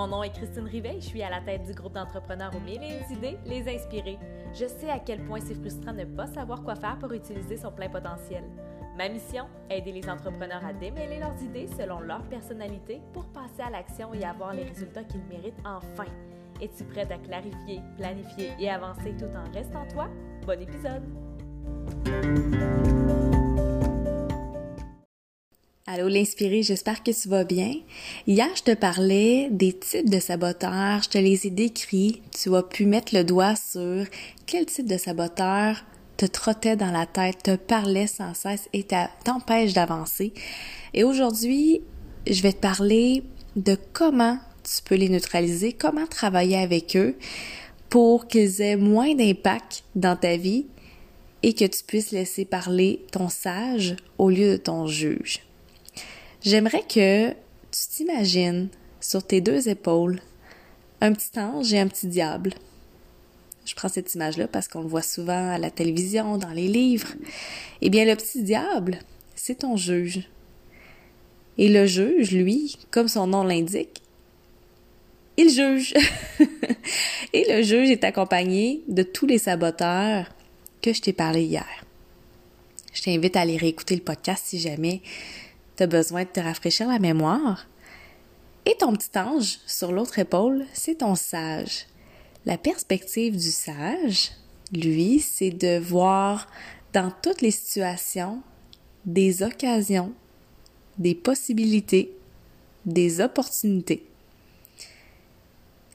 Mon nom est Christine Rivet, je suis à la tête du groupe d'entrepreneurs aux mille et idées, les inspirer. Je sais à quel point c'est frustrant de ne pas savoir quoi faire pour utiliser son plein potentiel. Ma mission, aider les entrepreneurs à démêler leurs idées selon leur personnalité pour passer à l'action et avoir les résultats qu'ils méritent enfin. Es-tu prête à clarifier, planifier et avancer tout en restant toi? Bon épisode! Allô l'inspiré, j'espère que tu vas bien. Hier, je te parlais des types de saboteurs, je te les ai décrits. Tu as pu mettre le doigt sur quel type de saboteur te trottait dans la tête, te parlait sans cesse et t'empêche d'avancer. Et aujourd'hui, je vais te parler de comment tu peux les neutraliser, comment travailler avec eux pour qu'ils aient moins d'impact dans ta vie et que tu puisses laisser parler ton sage au lieu de ton juge. J'aimerais que tu t'imagines sur tes deux épaules un petit ange et un petit diable. Je prends cette image-là parce qu'on le voit souvent à la télévision, dans les livres. Eh bien, le petit diable, c'est ton juge. Et le juge, lui, comme son nom l'indique, il juge. et le juge est accompagné de tous les saboteurs que je t'ai parlé hier. Je t'invite à aller réécouter le podcast si jamais besoin de te rafraîchir la mémoire. Et ton petit ange sur l'autre épaule, c'est ton sage. La perspective du sage, lui, c'est de voir dans toutes les situations des occasions, des possibilités, des opportunités.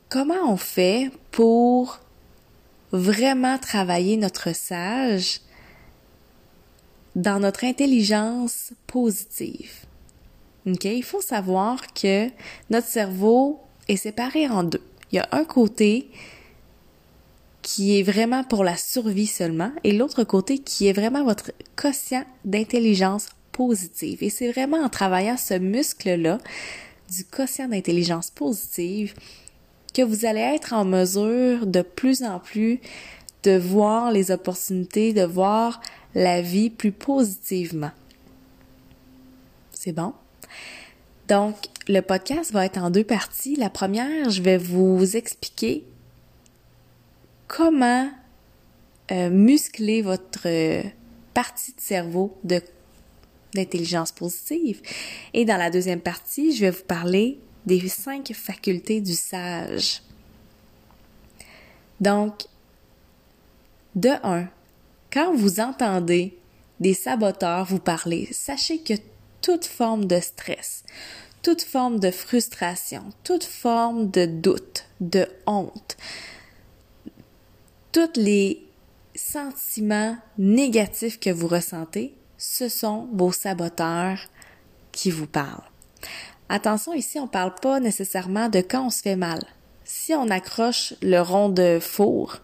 Comment on fait pour vraiment travailler notre sage dans notre intelligence positive. OK? Il faut savoir que notre cerveau est séparé en deux. Il y a un côté qui est vraiment pour la survie seulement et l'autre côté qui est vraiment votre quotient d'intelligence positive. Et c'est vraiment en travaillant ce muscle-là du quotient d'intelligence positive que vous allez être en mesure de plus en plus de voir les opportunités, de voir la vie plus positivement. C'est bon? Donc, le podcast va être en deux parties. La première, je vais vous expliquer comment euh, muscler votre partie de cerveau de d'intelligence positive. Et dans la deuxième partie, je vais vous parler des cinq facultés du sage. Donc, de un, quand vous entendez des saboteurs vous parler, sachez que toute forme de stress, toute forme de frustration, toute forme de doute, de honte, tous les sentiments négatifs que vous ressentez, ce sont vos saboteurs qui vous parlent. Attention, ici, on ne parle pas nécessairement de quand on se fait mal. Si on accroche le rond de four,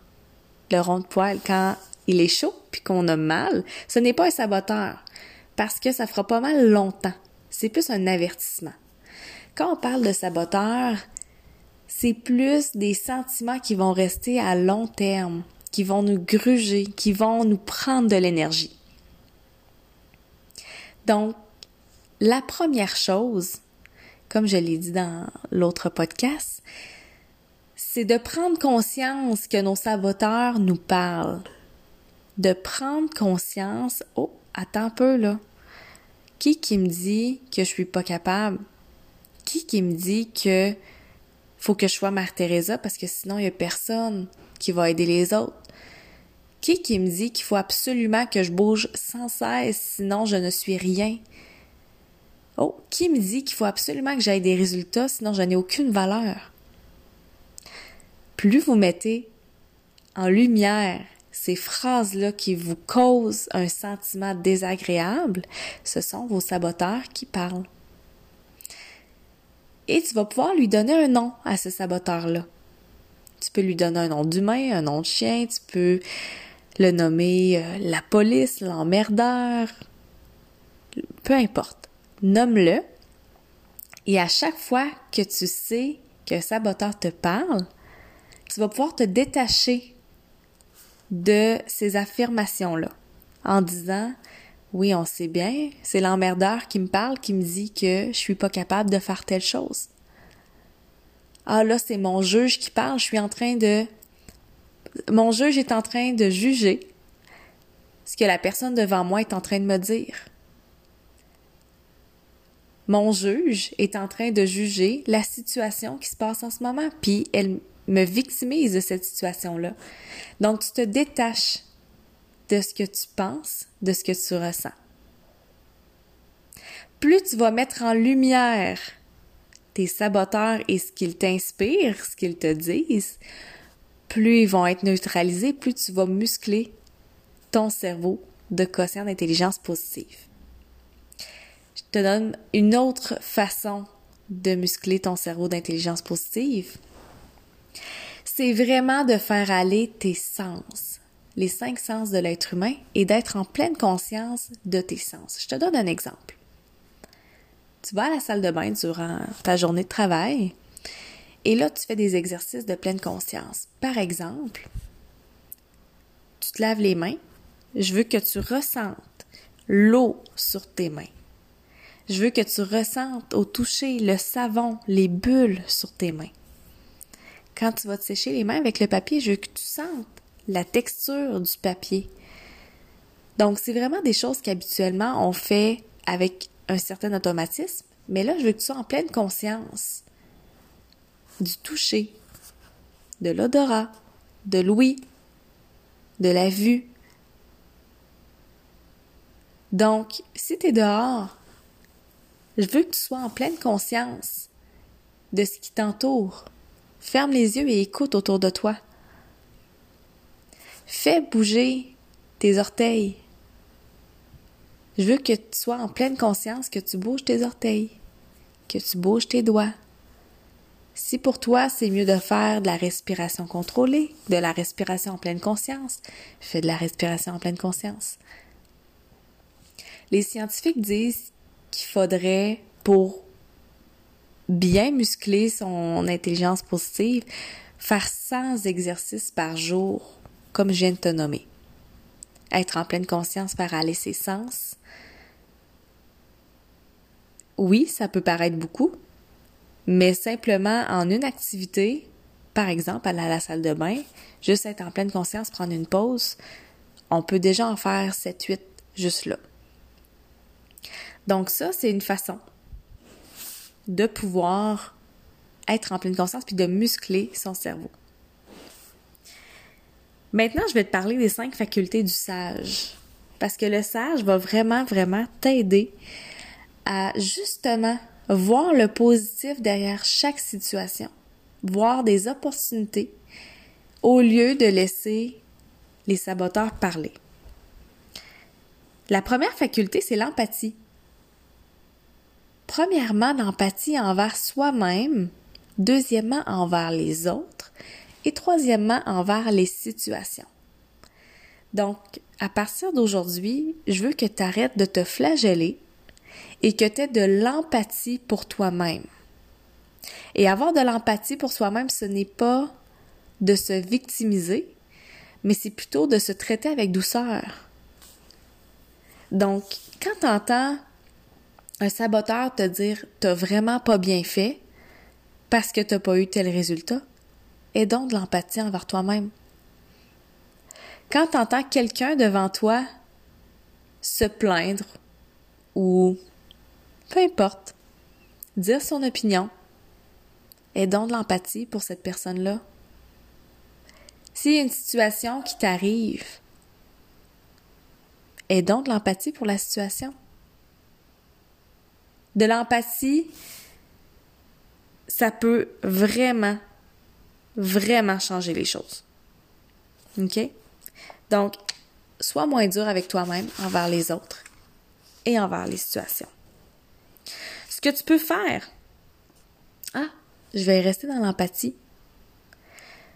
le rond de poêle, quand il est chaud puis qu'on a mal, ce n'est pas un saboteur parce que ça fera pas mal longtemps. C'est plus un avertissement. Quand on parle de saboteur, c'est plus des sentiments qui vont rester à long terme, qui vont nous gruger, qui vont nous prendre de l'énergie. Donc, la première chose, comme je l'ai dit dans l'autre podcast, c'est de prendre conscience que nos saboteurs nous parlent de prendre conscience, oh, attends un peu là. Qui qui me dit que je suis pas capable? Qui qui me dit que faut que je sois Mère Teresa parce que sinon il y a personne qui va aider les autres? Qui qui me dit qu'il faut absolument que je bouge sans cesse sinon je ne suis rien? Oh, qui me dit qu'il faut absolument que j'aille des résultats sinon je n'ai aucune valeur? Plus vous mettez en lumière ces phrases-là qui vous causent un sentiment désagréable, ce sont vos saboteurs qui parlent. Et tu vas pouvoir lui donner un nom à ce saboteur-là. Tu peux lui donner un nom d'humain, un nom de chien, tu peux le nommer euh, la police, l'emmerdeur, peu importe. Nomme-le. Et à chaque fois que tu sais qu'un saboteur te parle, tu vas pouvoir te détacher de ces affirmations-là en disant oui, on sait bien, c'est l'emmerdeur qui me parle, qui me dit que je suis pas capable de faire telle chose. Ah là, c'est mon juge qui parle, je suis en train de... Mon juge est en train de juger ce que la personne devant moi est en train de me dire. Mon juge est en train de juger la situation qui se passe en ce moment, puis elle me victimise de cette situation-là. Donc, tu te détaches de ce que tu penses, de ce que tu ressens. Plus tu vas mettre en lumière tes saboteurs et ce qu'ils t'inspirent, ce qu'ils te disent, plus ils vont être neutralisés, plus tu vas muscler ton cerveau de quotient d'intelligence positive. Je te donne une autre façon de muscler ton cerveau d'intelligence positive. C'est vraiment de faire aller tes sens, les cinq sens de l'être humain, et d'être en pleine conscience de tes sens. Je te donne un exemple. Tu vas à la salle de bain durant ta journée de travail, et là, tu fais des exercices de pleine conscience. Par exemple, tu te laves les mains je veux que tu ressentes l'eau sur tes mains. Je veux que tu ressentes au toucher le savon, les bulles sur tes mains. Quand tu vas te sécher les mains avec le papier, je veux que tu sentes la texture du papier. Donc, c'est vraiment des choses qu'habituellement on fait avec un certain automatisme, mais là, je veux que tu sois en pleine conscience du toucher, de l'odorat, de l'ouïe, de la vue, donc, si tu es dehors, je veux que tu sois en pleine conscience de ce qui t'entoure. Ferme les yeux et écoute autour de toi. Fais bouger tes orteils. Je veux que tu sois en pleine conscience que tu bouges tes orteils, que tu bouges tes doigts. Si pour toi c'est mieux de faire de la respiration contrôlée, de la respiration en pleine conscience, fais de la respiration en pleine conscience. Les scientifiques disent qu'il faudrait, pour bien muscler son intelligence positive, faire 100 exercices par jour, comme je viens de te nommer. Être en pleine conscience, faire aller ses sens. Oui, ça peut paraître beaucoup, mais simplement en une activité, par exemple aller à la salle de bain, juste être en pleine conscience, prendre une pause, on peut déjà en faire 7-8 juste là. Donc ça, c'est une façon de pouvoir être en pleine conscience puis de muscler son cerveau. Maintenant, je vais te parler des cinq facultés du sage. Parce que le sage va vraiment, vraiment t'aider à justement voir le positif derrière chaque situation, voir des opportunités au lieu de laisser les saboteurs parler. La première faculté, c'est l'empathie. Premièrement, l'empathie envers soi-même, deuxièmement, envers les autres, et troisièmement, envers les situations. Donc, à partir d'aujourd'hui, je veux que tu arrêtes de te flageller et que tu aies de l'empathie pour toi-même. Et avoir de l'empathie pour soi-même, ce n'est pas de se victimiser, mais c'est plutôt de se traiter avec douceur. Donc, quand tu entends un saboteur te dire t'as vraiment pas bien fait parce que t'as pas eu tel résultat, aie donc de l'empathie envers toi-même. Quand t'entends quelqu'un devant toi se plaindre ou peu importe, dire son opinion, aie donc de l'empathie pour cette personne-là. S'il y a une situation qui t'arrive, aie donc de l'empathie pour la situation. De l'empathie, ça peut vraiment, vraiment changer les choses. OK? Donc, sois moins dur avec toi-même envers les autres et envers les situations. Ce que tu peux faire, ah, je vais rester dans l'empathie.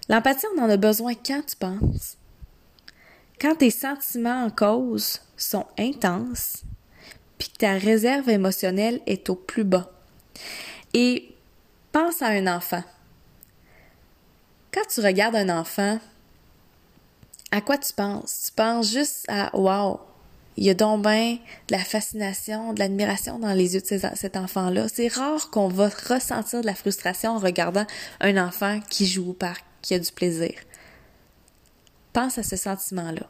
L'empathie, on en a besoin quand tu penses. Quand tes sentiments en cause sont intenses, puis que ta réserve émotionnelle est au plus bas. Et pense à un enfant. Quand tu regardes un enfant, à quoi tu penses? Tu penses juste à Wow, il y a donc de la fascination, de l'admiration dans les yeux de cet enfant-là. C'est rare qu'on va ressentir de la frustration en regardant un enfant qui joue au parc, qui a du plaisir. Pense à ce sentiment-là.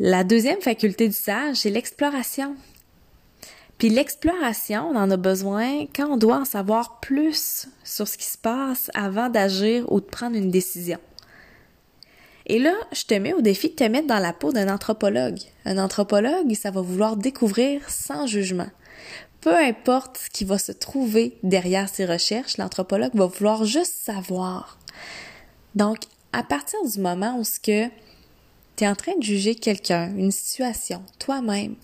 La deuxième faculté du sage, c'est l'exploration. Puis l'exploration, on en a besoin quand on doit en savoir plus sur ce qui se passe avant d'agir ou de prendre une décision. Et là, je te mets au défi de te mettre dans la peau d'un anthropologue. Un anthropologue, ça va vouloir découvrir sans jugement. Peu importe ce qui va se trouver derrière ses recherches, l'anthropologue va vouloir juste savoir. Donc, à partir du moment où ce que tu es en train de juger quelqu'un, une situation, toi-même,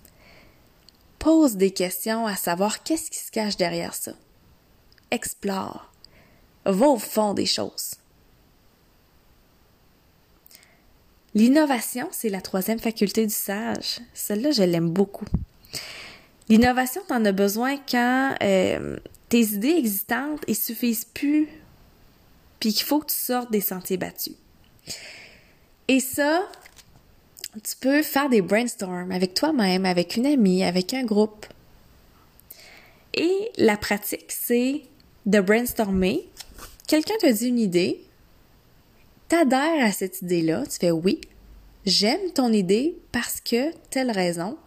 Pose des questions à savoir qu'est-ce qui se cache derrière ça. Explore. Va au fond des choses. L'innovation, c'est la troisième faculté du sage. Celle-là, je l'aime beaucoup. L'innovation, tu en as besoin quand euh, tes idées existantes ne suffisent plus, puis qu'il faut que tu sortes des sentiers battus. Et ça, tu peux faire des brainstorms avec toi-même, avec une amie, avec un groupe. Et la pratique, c'est de brainstormer. Quelqu'un te dit une idée, t'adhères à cette idée-là, tu fais oui, j'aime ton idée parce que telle raison.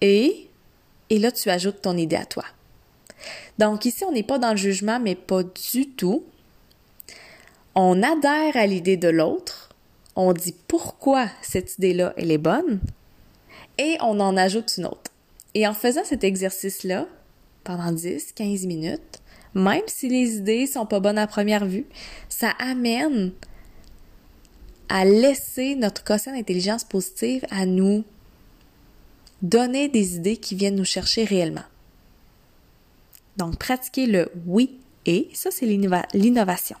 Et, et là, tu ajoutes ton idée à toi. Donc ici, on n'est pas dans le jugement, mais pas du tout. On adhère à l'idée de l'autre on dit pourquoi cette idée-là, elle est bonne, et on en ajoute une autre. Et en faisant cet exercice-là, pendant 10, 15 minutes, même si les idées sont pas bonnes à première vue, ça amène à laisser notre quotient d'intelligence positive à nous donner des idées qui viennent nous chercher réellement. Donc, pratiquer le oui et, ça c'est l'innovation.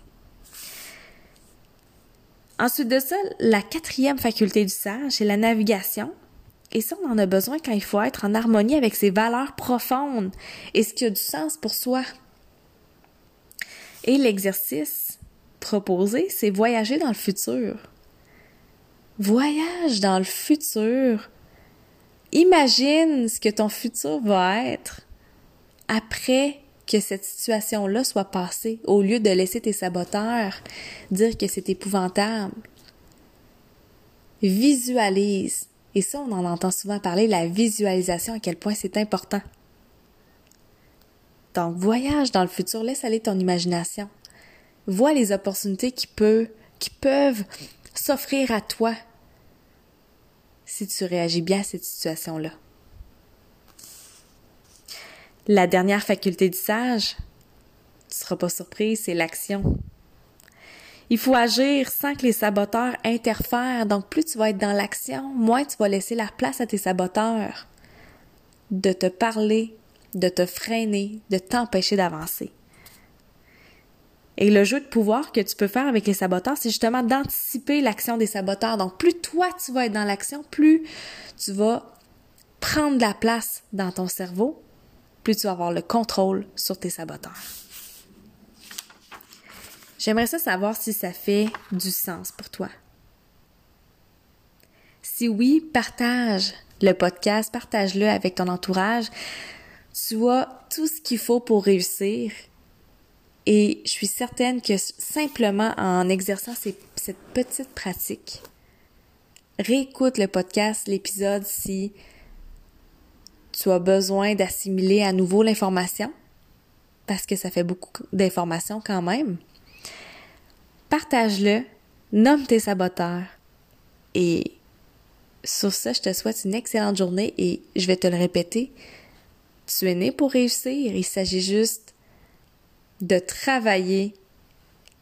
Ensuite de ça, la quatrième faculté du sage, c'est la navigation. Et ça, on en a besoin quand il faut être en harmonie avec ses valeurs profondes et ce qui a du sens pour soi. Et l'exercice proposé, c'est voyager dans le futur. Voyage dans le futur. Imagine ce que ton futur va être après que cette situation-là soit passée au lieu de laisser tes saboteurs dire que c'est épouvantable. Visualise. Et ça, on en entend souvent parler, la visualisation, à quel point c'est important. Donc, voyage dans le futur, laisse aller ton imagination. Vois les opportunités qui, qui peuvent s'offrir à toi si tu réagis bien à cette situation-là. La dernière faculté du sage, tu seras pas surpris, c'est l'action. Il faut agir sans que les saboteurs interfèrent. Donc, plus tu vas être dans l'action, moins tu vas laisser la place à tes saboteurs de te parler, de te freiner, de t'empêcher d'avancer. Et le jeu de pouvoir que tu peux faire avec les saboteurs, c'est justement d'anticiper l'action des saboteurs. Donc, plus toi tu vas être dans l'action, plus tu vas prendre la place dans ton cerveau plus tu vas avoir le contrôle sur tes saboteurs. J'aimerais ça savoir si ça fait du sens pour toi. Si oui, partage le podcast, partage-le avec ton entourage. Tu as tout ce qu'il faut pour réussir. Et je suis certaine que simplement en exerçant cette petite pratique, réécoute le podcast, l'épisode si tu as besoin d'assimiler à nouveau l'information, parce que ça fait beaucoup d'informations quand même. Partage-le, nomme tes saboteurs et sur ça, je te souhaite une excellente journée et je vais te le répéter, tu es né pour réussir. Il s'agit juste de travailler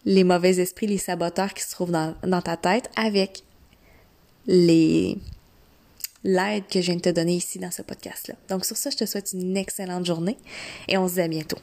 les mauvais esprits, les saboteurs qui se trouvent dans, ta tête avec les l'aide que je viens de te donner ici dans ce podcast-là. Donc sur ça, je te souhaite une excellente journée et on se dit à bientôt.